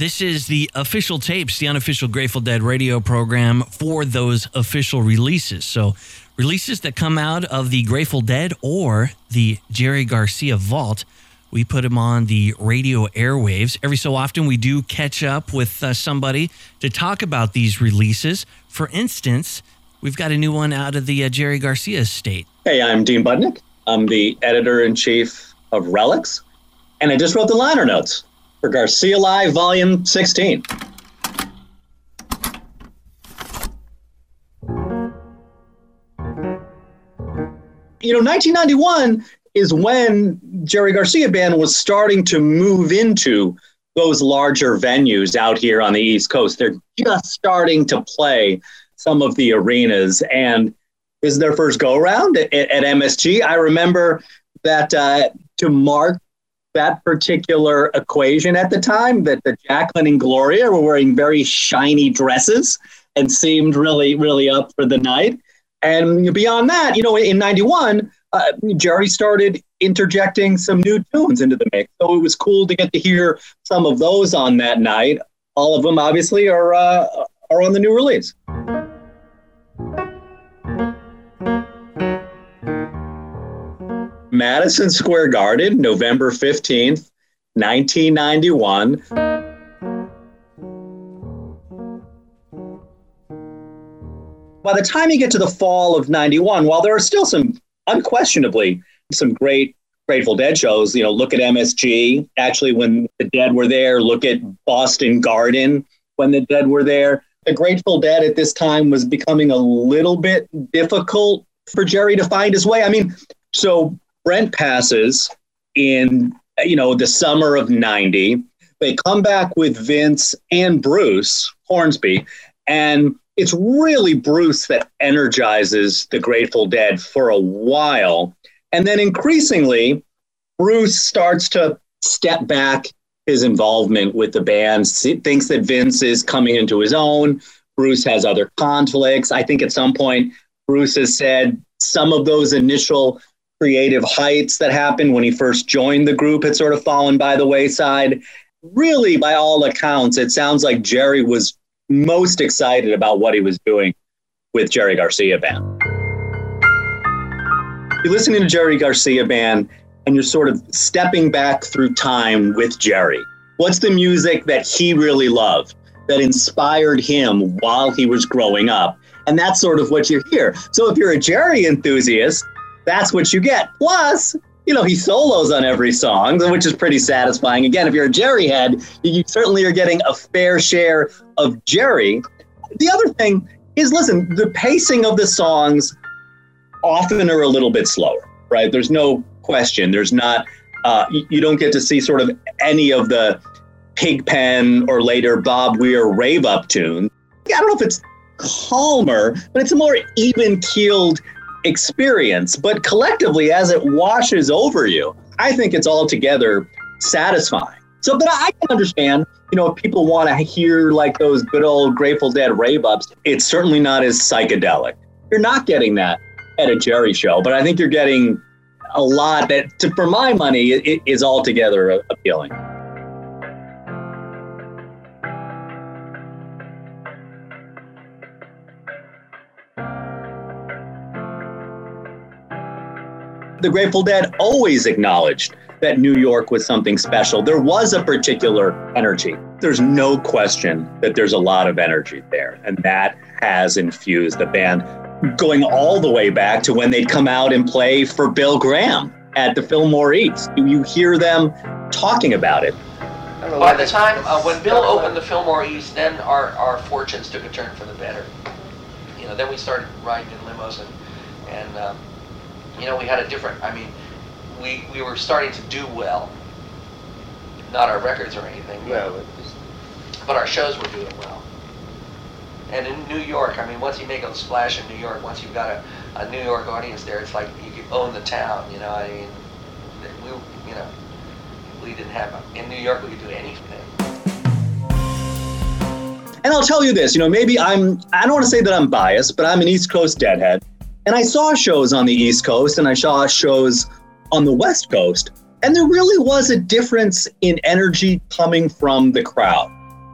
This is the official tapes, the unofficial Grateful Dead radio program for those official releases. So, releases that come out of the Grateful Dead or the Jerry Garcia Vault, we put them on the radio airwaves. Every so often, we do catch up with uh, somebody to talk about these releases. For instance, we've got a new one out of the uh, Jerry Garcia estate. Hey, I'm Dean Budnick. I'm the editor in chief of Relix, and I just wrote the liner notes for Garcia Live Volume 16. You know, 1991 is when Jerry Garcia Band was starting to move into those larger venues out here on the East Coast. They're just starting to play some of the arenas, and this is their first go around at, at, MSG. I remember that uh, to mark that particular equation at the time that the Jacqueline and Gloria were wearing very shiny dresses and seemed really, really up for the night. And beyond that, you know, in 91, uh, Jerry started interjecting some new tunes into the mix. So it was cool to get to hear some of those on that night. All of them, obviously, are, uh, are on the new release. Madison Square Garden, November 15th, 1991. By the time you get to the fall of 91, while there are still some, unquestionably, some great Grateful Dead shows, you know, look at MSG. Actually, when the Dead were there, look at Boston Garden when the Dead were there. The Grateful Dead at this time was becoming a little bit difficult for Jerry to find his way. I mean, so Brent passes in you know the summer of 90 they come back with vince and bruce hornsby and it's really bruce that energizes the grateful dead for a while. And then increasingly bruce starts to step back his involvement with the band thinks that vince is coming into his own. Bruce has other conflicts. I think at some point bruce has said some of those initial creative heights that happened when he first joined the group had sort of fallen by the wayside. Really, by all accounts, it sounds like Jerry was most excited about what he was doing with Jerry Garcia Band. You're listening to Jerry Garcia Band and you're sort of stepping back through time with Jerry. What's the music that he really loved, that inspired him while he was growing up? And that's sort of what you hear. So if you're a Jerry enthusiast, that's what you get. Plus, you know, he solos on every song, which is pretty satisfying. Again, if you're a Jerry head, you certainly are getting a fair share of Jerry. The other thing is listen, the pacing of the songs often are a little bit slower, right? There's no question. There's not, uh, you don't get to see sort of any of the Pigpen or later Bob Weir rave up tune. I don't know if it's calmer, but it's a more even keeled experience, but collectively, as it washes over you, I think it's altogether satisfying. So, but I can understand, you know, if people want to hear like those good old Grateful Dead rave ups, it's certainly not as psychedelic. You're not getting that at a Jerry show, but I think you're getting a lot that, to, for my money, it, is altogether appealing. The Grateful Dead always acknowledged that New York was something special. There was a particular energy. There's no question that there's a lot of energy there, and that has infused the band going all the way back to when they'd come out and play for Bill Graham at the Fillmore East. You hear them talking about it. By the time uh, when Bill opened the Fillmore East, then our, our fortunes took a turn for the better. You know, then we started riding in limos and and um, you know, we had a different, I mean, we, we were starting to do well. Not our records or anything, but, but our shows were doing well. And in New York, I mean, once you make a splash in New York, once you've got a, a New York audience there, it's like you could own the town, you know, I mean, we, you know, we didn't have, a, in New York, we could do anything. And I'll tell you this, you know, maybe I'm, I don't want to say that I'm biased, but I'm an East Coast deadhead. And I saw shows on the East Coast and I saw shows on the West Coast. And there really was a difference in energy coming from the crowd.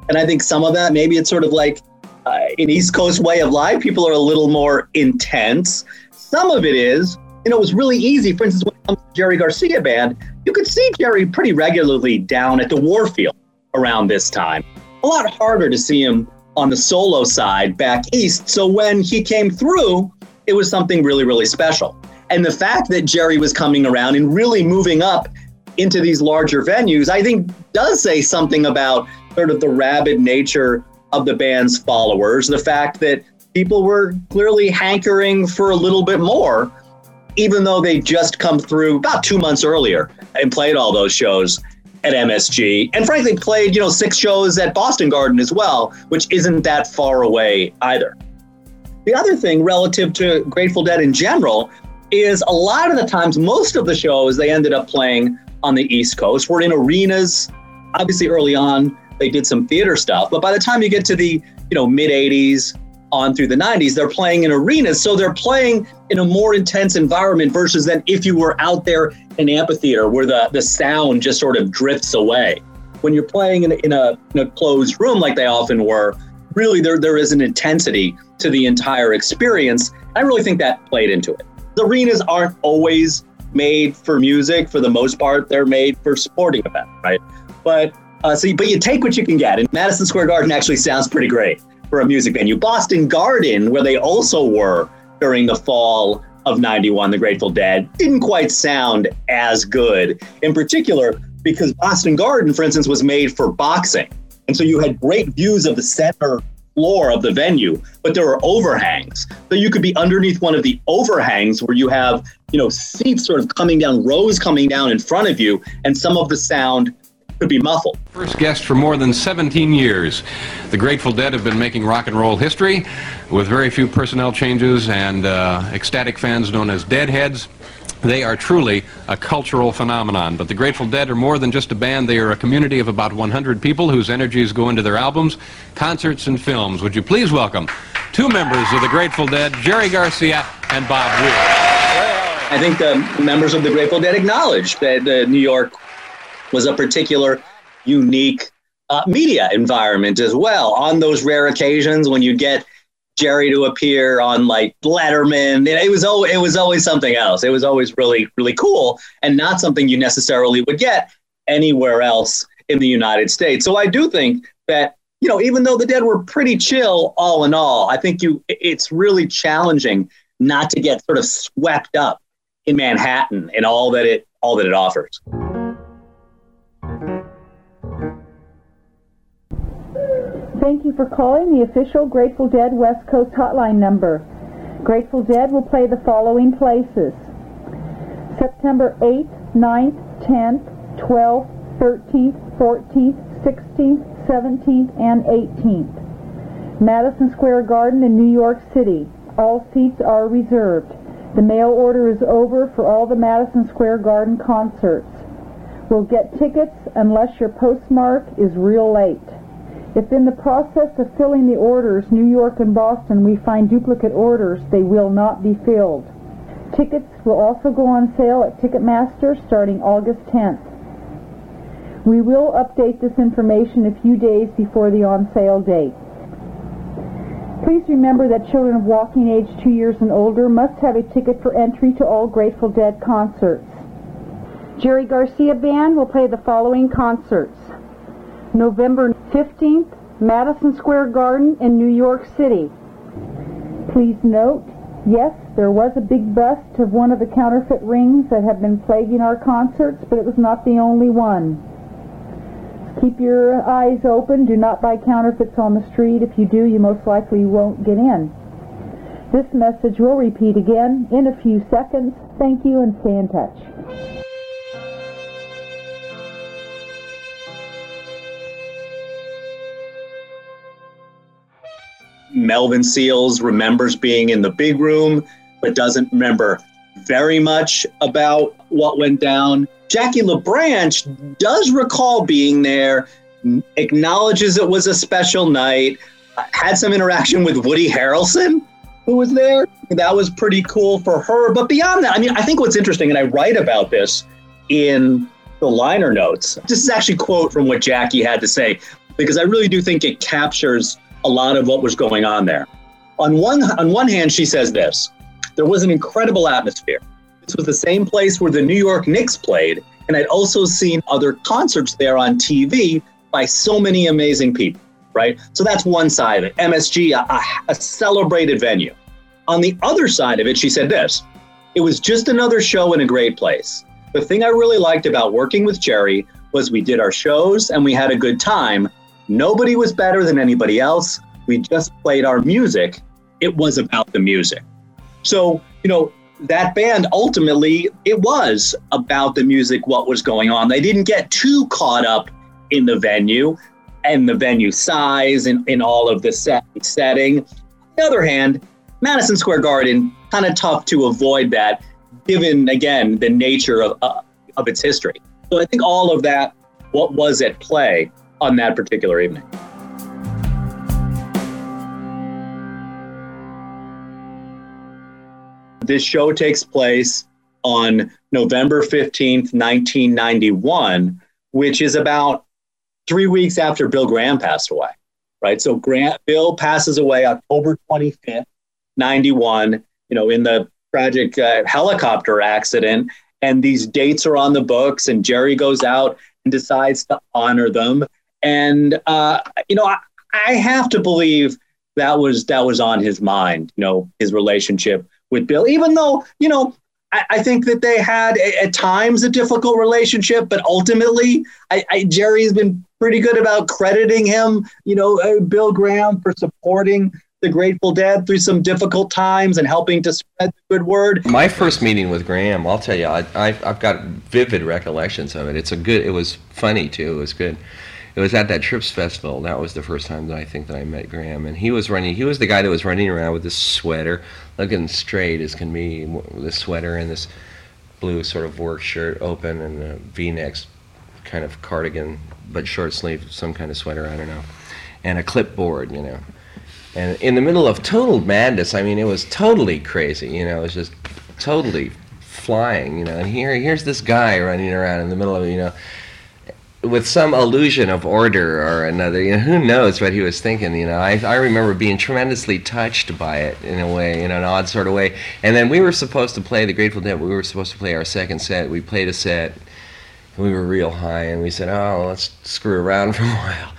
And I think some of that, maybe it's sort of like uh, an East Coast way of life. People are a little more intense. Some of it is, you know, it was really easy. For instance, when it comes to Jerry Garcia band, you could see Jerry pretty regularly down at the Warfield around this time. A lot harder to see him on the solo side back east. So when he came through, it was something really, really special. And the fact that Jerry was coming around and really moving up into these larger venues, I think does say something about sort of the rabid nature of the band's followers. The fact that people were clearly hankering for a little bit more, even though they just come through about two months earlier and played all those shows at MSG, and frankly played you know six shows at Boston Garden as well, which isn't that far away either. The other thing relative to Grateful Dead in general is a lot of the times, most of the shows they ended up playing on the East Coast were in arenas. Obviously, early on, they did some theater stuff, but by the time you get to the you know mid 80s on through the 90s, they're playing in arenas. So they're playing in a more intense environment versus than if you were out there in amphitheater where the, the sound just sort of drifts away. When you're playing in, in, a, in a closed room like they often were, really there, there is an intensity to the entire experience. I really think that played into it. The arenas aren't always made for music. For the most part, they're made for sporting events, right? But uh, so, but you take what you can get. And Madison Square Garden actually sounds pretty great for a music venue. Boston Garden, where they also were during the fall of 91, the Grateful Dead, didn't quite sound as good. In particular, because Boston Garden, for instance, was made for boxing. And so you had great views of the center floor of the venue, but there were overhangs. So you could be underneath one of the overhangs where you have, you know, seats sort of coming down, rows coming down in front of you, and some of the sound could be muffled. First guest for more than 17 years. The Grateful Dead have been making rock and roll history with very few personnel changes and uh, ecstatic fans known as Deadheads. They are truly a cultural phenomenon. But the Grateful Dead are more than just a band. They are a community of about 100 people whose energies go into their albums, concerts, and films. Would you please welcome two members of the Grateful Dead, Jerry Garcia and Bob Weir. I think the members of the Grateful Dead acknowledge that the New York was a particular unique uh, media environment as well. On those rare occasions when you get Jerry to appear on like Letterman. It, was always, it was always something else. It was always really really cool and not something you necessarily would get anywhere else in the United States. So I do think that you know even though the Dead were pretty chill all in all, I think you it's really challenging not to get sort of swept up in Manhattan and all that it all that it offers. Thank you for calling the official Grateful Dead West Coast hotline number. Grateful Dead will play the following places. September 8th, 9th, 10th, 12th, 13th, 14th, 16th, 17th, and 18th. Madison Square Garden in New York City. All seats are reserved. The mail order is over for all the Madison Square Garden concerts. We'll get tickets unless your postmark is real late. If in the process of filling the orders, New York and Boston, we find duplicate orders, they will not be filled. Tickets will also go on sale at Ticketmaster starting August 10th. We will update this information a few days before the on sale date. Please remember that children of walking age two years and older must have a ticket for entry to all Grateful Dead concerts. Jerry Garcia Band will play the following concerts. November 15th, Madison Square Garden in New York City. Please note, yes, there was a big bust of one of the counterfeit rings that have been plaguing our concerts, but it was not the only one. Keep your eyes open. Do not buy counterfeits on the street. If you do, you most likely won't get in. This message will repeat again in a few seconds. Thank you and stay in touch. Melvin Seals remembers being in the big room, but doesn't remember very much about what went down. Jackie LaBranch does recall being there, acknowledges it was a special night, had some interaction with Woody Harrelson, who was there. That was pretty cool for her. But beyond that, I mean, I think what's interesting, and I write about this in the liner notes. This is actually a quote from what Jackie had to say. because I really do think it captures a lot of what was going on there. On one on one hand, she says this: there was an incredible atmosphere. This was the same place where the New York Knicks played, and I'd also seen other concerts there on TV by so many amazing people. Right, so that's one side of it. MSG, a, a celebrated venue. On the other side of it, she said this: it was just another show in a great place. The thing I really liked about working with Jerry was we did our shows and we had a good time. Nobody was better than anybody else. We just played our music. It was about the music. So, you know, that band ultimately, it was about the music, what was going on. They didn't get too caught up in the venue and the venue size and in all of the set setting. On the other hand, Madison Square Garden, kind of tough to avoid that, given again the nature of, uh, of its history. So I think all of that, what was at play on that particular evening. This show takes place on November 15th, 1991, which is about three weeks after Bill Graham passed away, right? So Grant, Bill passes away October 25th, 91, you know, in the tragic uh, helicopter accident. And these dates are on the books, and Jerry goes out and decides to honor them. And, uh, you know, I, I have to believe that was that was on his mind, you know, his relationship with Bill, even though, you know, I, I think that they had at times a difficult relationship, but ultimately, I, I, Jerry's been pretty good about crediting him, you know, uh, Bill Graham for supporting the Grateful Dead through some difficult times and helping to spread the good word. My first meeting with Graham, I'll tell you, I, have got vivid recollections of it. It's a good. It was funny too. It was good. It was at that Trips Festival. That was the first time that I think that I met Graham, and he was running. He was the guy that was running around with this sweater, looking straight as can be, with a sweater and this blue sort of work shirt open and a V-neck kind of cardigan, but short sleeve, some kind of sweater. I don't know, and a clipboard, you know and in the middle of total madness. I mean, it was totally crazy. You know, it was just totally flying. You know, and here here's this guy running around in the middle of you know. With some illusion of order or another, you know, who knows what he was thinking? You know, I, I remember being tremendously touched by it in a way, in an odd sort of way. And then we were supposed to play the Grateful Dead. We were supposed to play our second set. We played a set, and we were real high, and we said, "Oh, let's screw around for a while."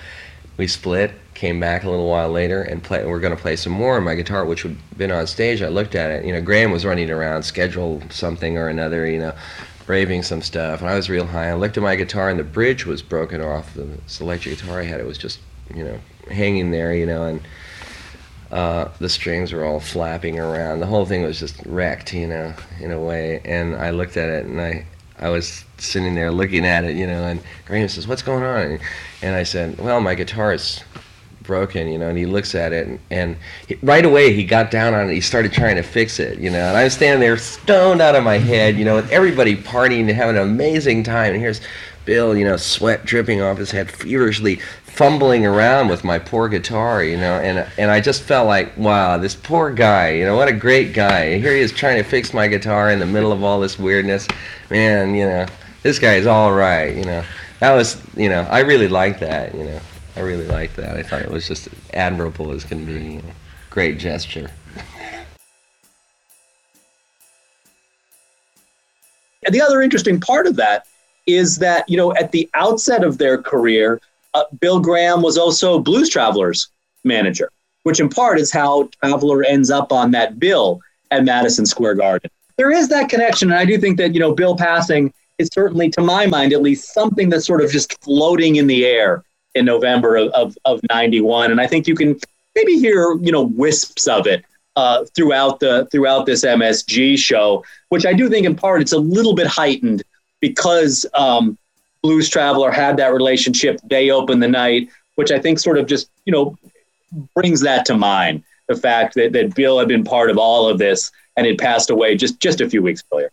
We split, came back a little while later and play, we're going to play some more my guitar, which had been on stage. I looked at it. You know, Graham was running around, scheduled something or another, you know, raving some stuff. And I was real high. I looked at my guitar, and the bridge was broken off. The electric guitar I had, it was just, you know, hanging there, you know, and uh, the strings were all flapping around. The whole thing was just wrecked, you know, in a way. And I looked at it, and I, I was sitting there looking at it, you know, and Graham says, "What's going on?" And I said, "Well, my guitar is broken, you know, and he looks at it, and, and he, right away he got down on it. He started trying to fix it, you know, and I'm standing there stoned out of my head, you know, with everybody partying and having an amazing time. And here's Bill, you know, sweat dripping off his head, feverishly fumbling around with my poor guitar, you know, and and I just felt like, wow, this poor guy, you know, what a great guy. And here he is trying to fix my guitar in the middle of all this weirdness. Man, you know, this guy is all right, you know. That was, you know, I really liked that, you know. I really liked that. I thought it was just admirable as can be. Great gesture. And the other interesting part of that is that, you know, at the outset of their career, uh, Bill Graham was also Blues Travelers manager, which in part is how Traveler ends up on that bill at Madison Square Garden. There is that connection, and I do think that, you know, Bill passing is certainly, to my mind at least, something that's sort of just floating in the air in November of, of, of 91. And I think you can maybe hear, you know, wisps of it uh, throughout the throughout this MSG show, which I do think in part it's a little bit heightened because um, Blues Traveler had that relationship. They opened the night, which I think sort of just you know brings that to mind. The fact that, that Bill had been part of all of this and had passed away just just a few weeks earlier.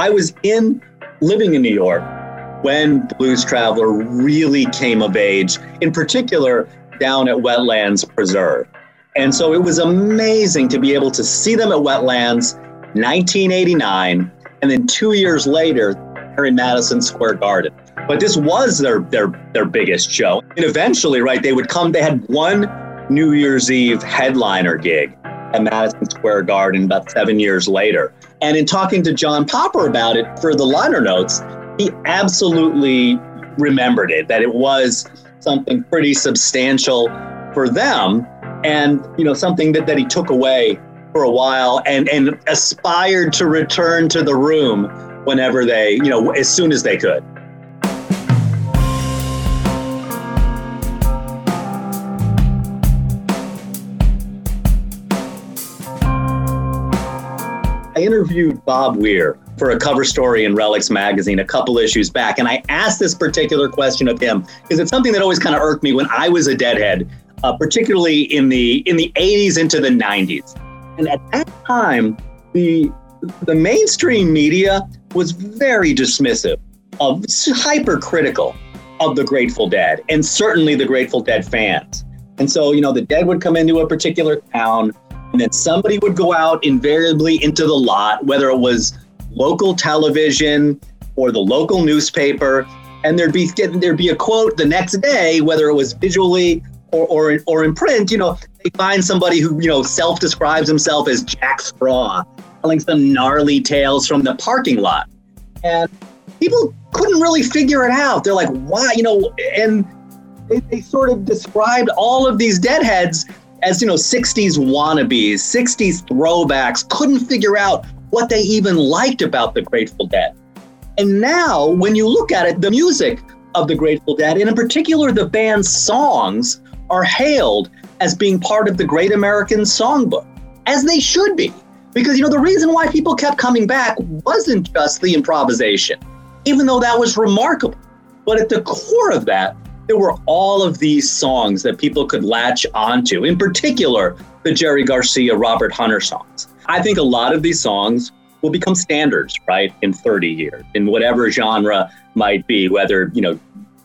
I was in living in New York when Blues Traveler really came of age, in particular down at Wetlands Preserve. And so it was amazing to be able to see them at Wetlands 1989 and then 2 years later they're in Madison Square Garden. But this was their their their biggest show. And eventually, right, they would come they had one New Year's Eve headliner gig at Madison Square Garden about 7 years later. And in talking to John Popper about it for the liner notes, he absolutely remembered it that it was something pretty substantial for them and you know something that, that he took away for a while and and aspired to return to the room whenever they you know as soon as they could I interviewed Bob Weir for a cover story in Relix magazine a couple issues back, and I asked this particular question of him because it's something that always kind of irked me when I was a deadhead, uh, particularly in the in the 80s into the 90s. And at that time, the the mainstream media was very dismissive of hypercritical of the Grateful Dead, and certainly the Grateful Dead fans. And so, you know, the Dead would come into a particular town and then somebody would go out invariably into the lot, whether it was local television or the local newspaper, and there'd be there'd be a quote the next day, whether it was visually or or, or in print. You know, they find somebody who you know self-describes himself as Jack Straw, telling some gnarly tales from the parking lot, and people couldn't really figure it out. They're like, why, you know, and they, they sort of described all of these deadheads as you know 60s wannabes 60s throwbacks couldn't figure out what they even liked about the grateful dead. And now when you look at it the music of the grateful dead and in particular the band's songs are hailed as being part of the great american songbook as they should be. Because you know the reason why people kept coming back wasn't just the improvisation even though that was remarkable. But at the core of that there were all of these songs that people could latch onto, in particular, the Jerry Garcia, Robert Hunter songs. I think a lot of these songs will become standards, right, in 30 years, in whatever genre might be, whether, you know,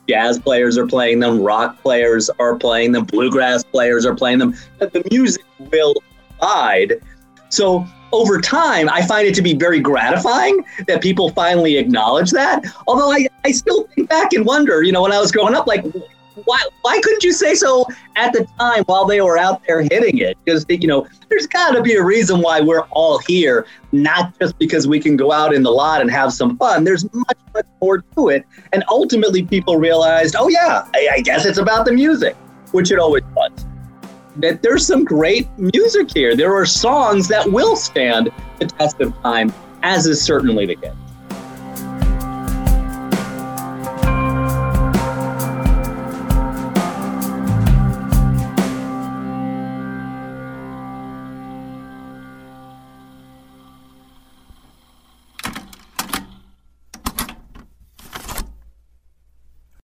jazz players are playing them, rock players are playing them, bluegrass players are playing them. The music will abide. So over time, I find it to be very gratifying that people finally acknowledge that. Although I, I still think back and wonder, you know, when I was growing up, like, why, why couldn't you say so at the time while they were out there hitting it? Because, you know, there's got to be a reason why we're all here, not just because we can go out in the lot and have some fun. There's much, much more to it. And ultimately, people realized, oh, yeah, I, I guess it's about the music, which it always was that there's some great music here. There are songs that will stand the test of time, as is certainly the case.